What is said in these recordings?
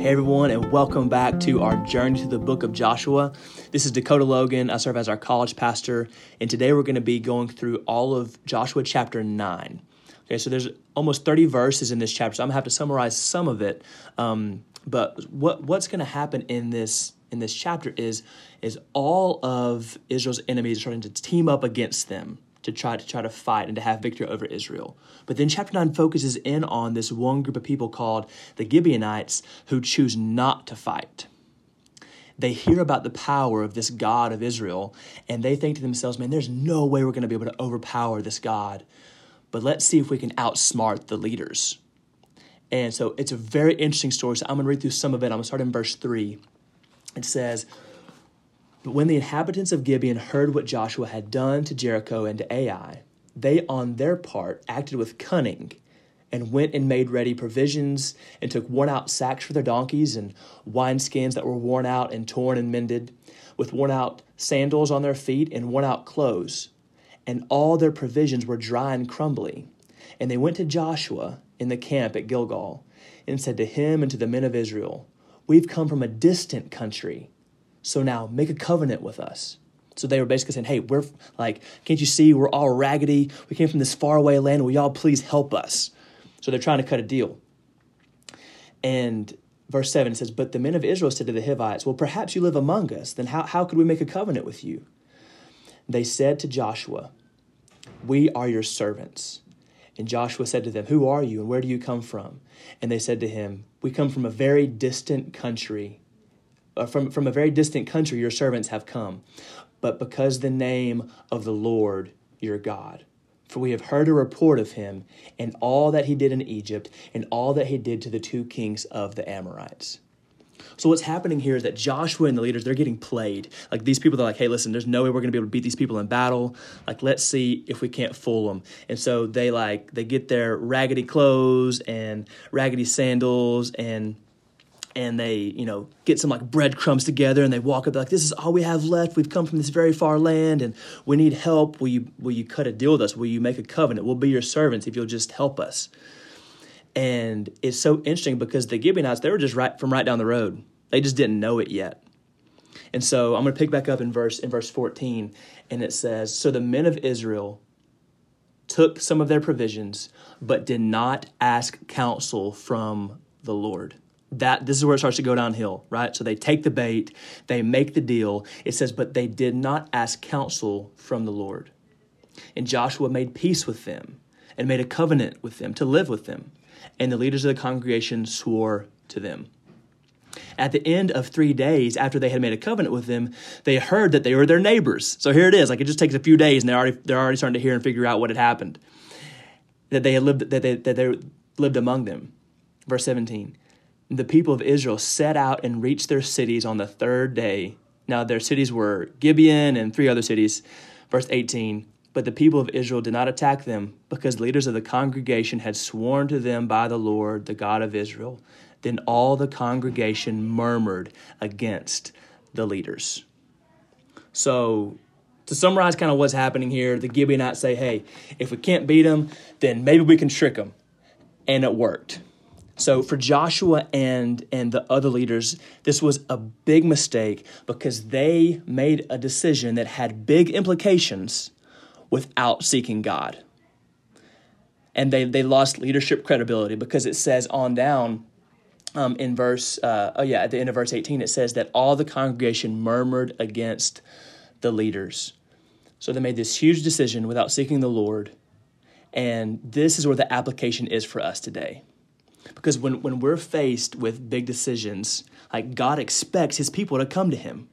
Hey everyone, and welcome back to our journey to the book of Joshua. This is Dakota Logan. I serve as our college pastor, and today we're going to be going through all of Joshua chapter 9. Okay, so there's almost 30 verses in this chapter, so I'm going to have to summarize some of it. Um, but what what's going to happen in this in this chapter is is all of Israel's enemies are starting to team up against them to try to try to fight and to have victory over Israel. But then chapter 9 focuses in on this one group of people called the Gibeonites who choose not to fight. They hear about the power of this God of Israel and they think to themselves, man, there's no way we're going to be able to overpower this God. But let's see if we can outsmart the leaders. And so it's a very interesting story. So I'm going to read through some of it. I'm going to start in verse 3. It says, but when the inhabitants of Gibeon heard what Joshua had done to Jericho and to Ai, they on their part acted with cunning and went and made ready provisions and took worn out sacks for their donkeys and wineskins that were worn out and torn and mended, with worn out sandals on their feet and worn out clothes. And all their provisions were dry and crumbly. And they went to Joshua in the camp at Gilgal and said to him and to the men of Israel, We've come from a distant country so now make a covenant with us. So they were basically saying, Hey, we're like, can't you see we're all raggedy? We came from this faraway land. Will y'all please help us? So they're trying to cut a deal. And verse 7 says, But the men of Israel said to the Hivites, Well, perhaps you live among us. Then how, how could we make a covenant with you? They said to Joshua, We are your servants. And Joshua said to them, Who are you and where do you come from? And they said to him, We come from a very distant country Uh, from, from a very distant country your servants have come, but because the name of the Lord your God. For we have heard a report of him and all that he did in Egypt and all that he did to the two kings of the Amorites. So what's happening here is that Joshua and the leaders they're getting played. Like these people, they're like, "Hey, listen, there's no way we're going to be able to beat these people in battle. Like, let's see if we can't fool them." And so they like they get their raggedy clothes and raggedy sandals and and they you know get some like breadcrumbs together and they walk up like this is all we have left. We've come from this very far land and we need help. Will you will you cut a deal with us? Will you make a covenant? We'll be your servants if you'll just help us. And it's so interesting because the gibeonites they were just right from right down the road. They just didn't know it yet. And so i'm going to pick back up in verse in verse 14 and it says so the men of israel took some of their provisions but did not ask counsel from the lord that this is where it starts to go downhill, right? So they take the bait, they make the deal. It says, but they did not ask counsel from the Lord. And Joshua made peace with them and made a covenant with them to live with them. And the leaders of the congregation swore to them. At the end of three days after they had made a covenant with them, they heard that they were their neighbors. So here it is. Like it just takes a few days, and they're already they're already starting to hear and figure out what had happened. That they had lived that they that they lived among them. Verse seventeen the people of Israel set out and reached their cities on the third day. Now, their cities were Gibeon and three other cities. Verse 18 But the people of Israel did not attack them because leaders of the congregation had sworn to them by the Lord, the God of Israel. Then all the congregation murmured against the leaders. So, to summarize kind of what's happening here, the Gibeonites say, hey, if we can't beat them, then maybe we can trick them. And it worked. So for Joshua and and the other leaders, this was a big mistake because they made a decision that had big implications without seeking God. And they, they lost leadership credibility because it says on down um, in verse, uh, oh yeah, at the end of verse 18, it says that all the congregation murmured against the leaders. So they made this huge decision without seeking the Lord. And this is where the application is for us today. Because when, when we're faced with big decisions, like God expects his people to come to him.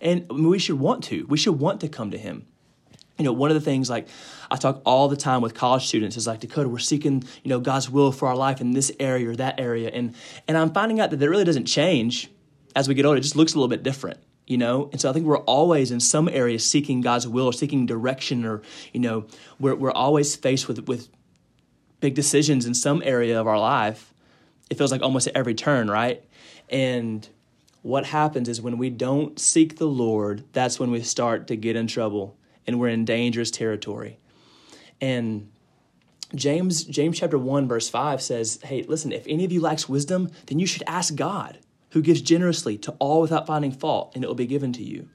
And we should want to. We should want to come to him. You know, one of the things like I talk all the time with college students is like Dakota, we're seeking, you know, God's will for our life in this area or that area. And and I'm finding out that it really doesn't change as we get older. It just looks a little bit different you know and so i think we're always in some areas seeking god's will or seeking direction or you know we're, we're always faced with with big decisions in some area of our life it feels like almost at every turn right and what happens is when we don't seek the lord that's when we start to get in trouble and we're in dangerous territory and james james chapter 1 verse 5 says hey listen if any of you lacks wisdom then you should ask god who gives generously to all without finding fault, and it will be given to you.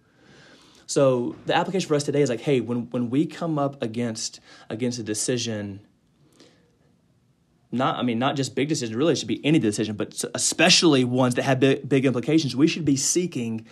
So the application for us today is like, hey, when, when we come up against against a decision, not I mean not just big decisions, really it should be any decision, but especially ones that have big, big implications, we should be seeking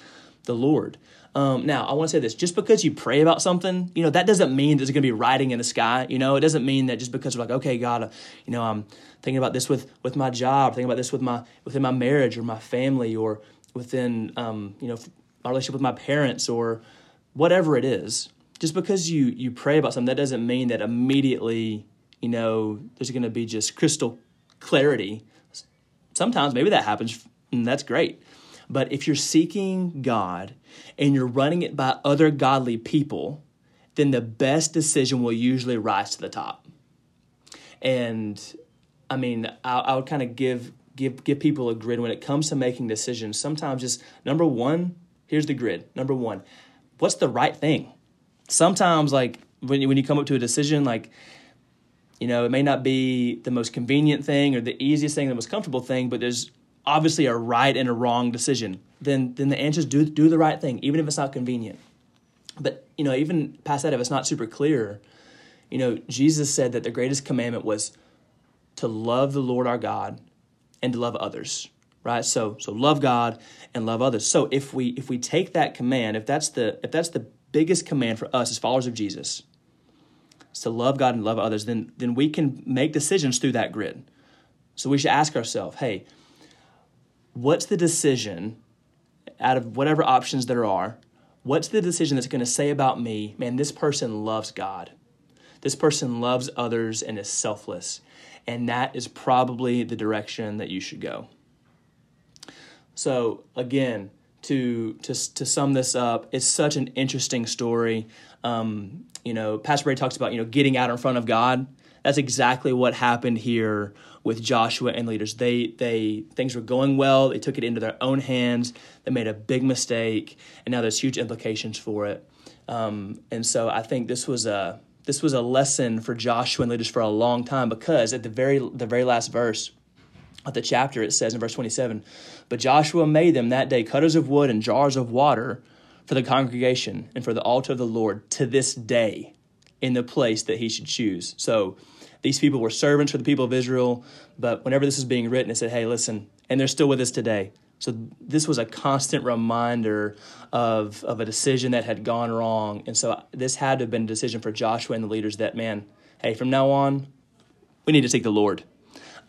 the Lord. Um, now, I want to say this: just because you pray about something, you know, that doesn't mean there's going to be writing in the sky. You know, it doesn't mean that just because we're like, okay, God, uh, you know, I'm thinking about this with with my job, thinking about this with my within my marriage or my family or within, um, you know, my relationship with my parents or whatever it is. Just because you you pray about something, that doesn't mean that immediately, you know, there's going to be just crystal clarity. Sometimes maybe that happens, and that's great. But if you're seeking God and you're running it by other godly people, then the best decision will usually rise to the top. And I mean, I, I would kind of give give give people a grid when it comes to making decisions. Sometimes just number one, here's the grid. Number one, what's the right thing? Sometimes like when you, when you come up to a decision, like you know, it may not be the most convenient thing or the easiest thing, the most comfortable thing, but there's obviously a right and a wrong decision, then then the answer is do do the right thing, even if it's not convenient. But you know, even past that, if it's not super clear, you know, Jesus said that the greatest commandment was to love the Lord our God and to love others. Right? So so love God and love others. So if we if we take that command, if that's the if that's the biggest command for us as followers of Jesus, is to love God and love others, then then we can make decisions through that grid. So we should ask ourselves, hey, what's the decision out of whatever options there are? What's the decision that's going to say about me, man, this person loves God. This person loves others and is selfless. And that is probably the direction that you should go. So, again, to, to, to sum this up, it's such an interesting story. Um, you know, Pastor Brady talks about, you know, getting out in front of God. That's exactly what happened here with Joshua and leaders. They they things were going well. They took it into their own hands. They made a big mistake, and now there's huge implications for it. Um, and so I think this was a this was a lesson for Joshua and leaders for a long time because at the very the very last verse of the chapter it says in verse 27 but joshua made them that day cutters of wood and jars of water for the congregation and for the altar of the lord to this day in the place that he should choose so these people were servants for the people of Israel, but whenever this is being written, it said, hey, listen, and they're still with us today. So this was a constant reminder of, of a decision that had gone wrong. And so this had to have been a decision for Joshua and the leaders that, man, hey, from now on, we need to seek the Lord.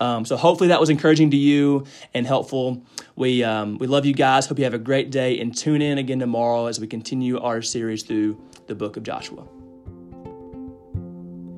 Um, so hopefully that was encouraging to you and helpful. We, um, we love you guys. Hope you have a great day and tune in again tomorrow as we continue our series through the book of Joshua.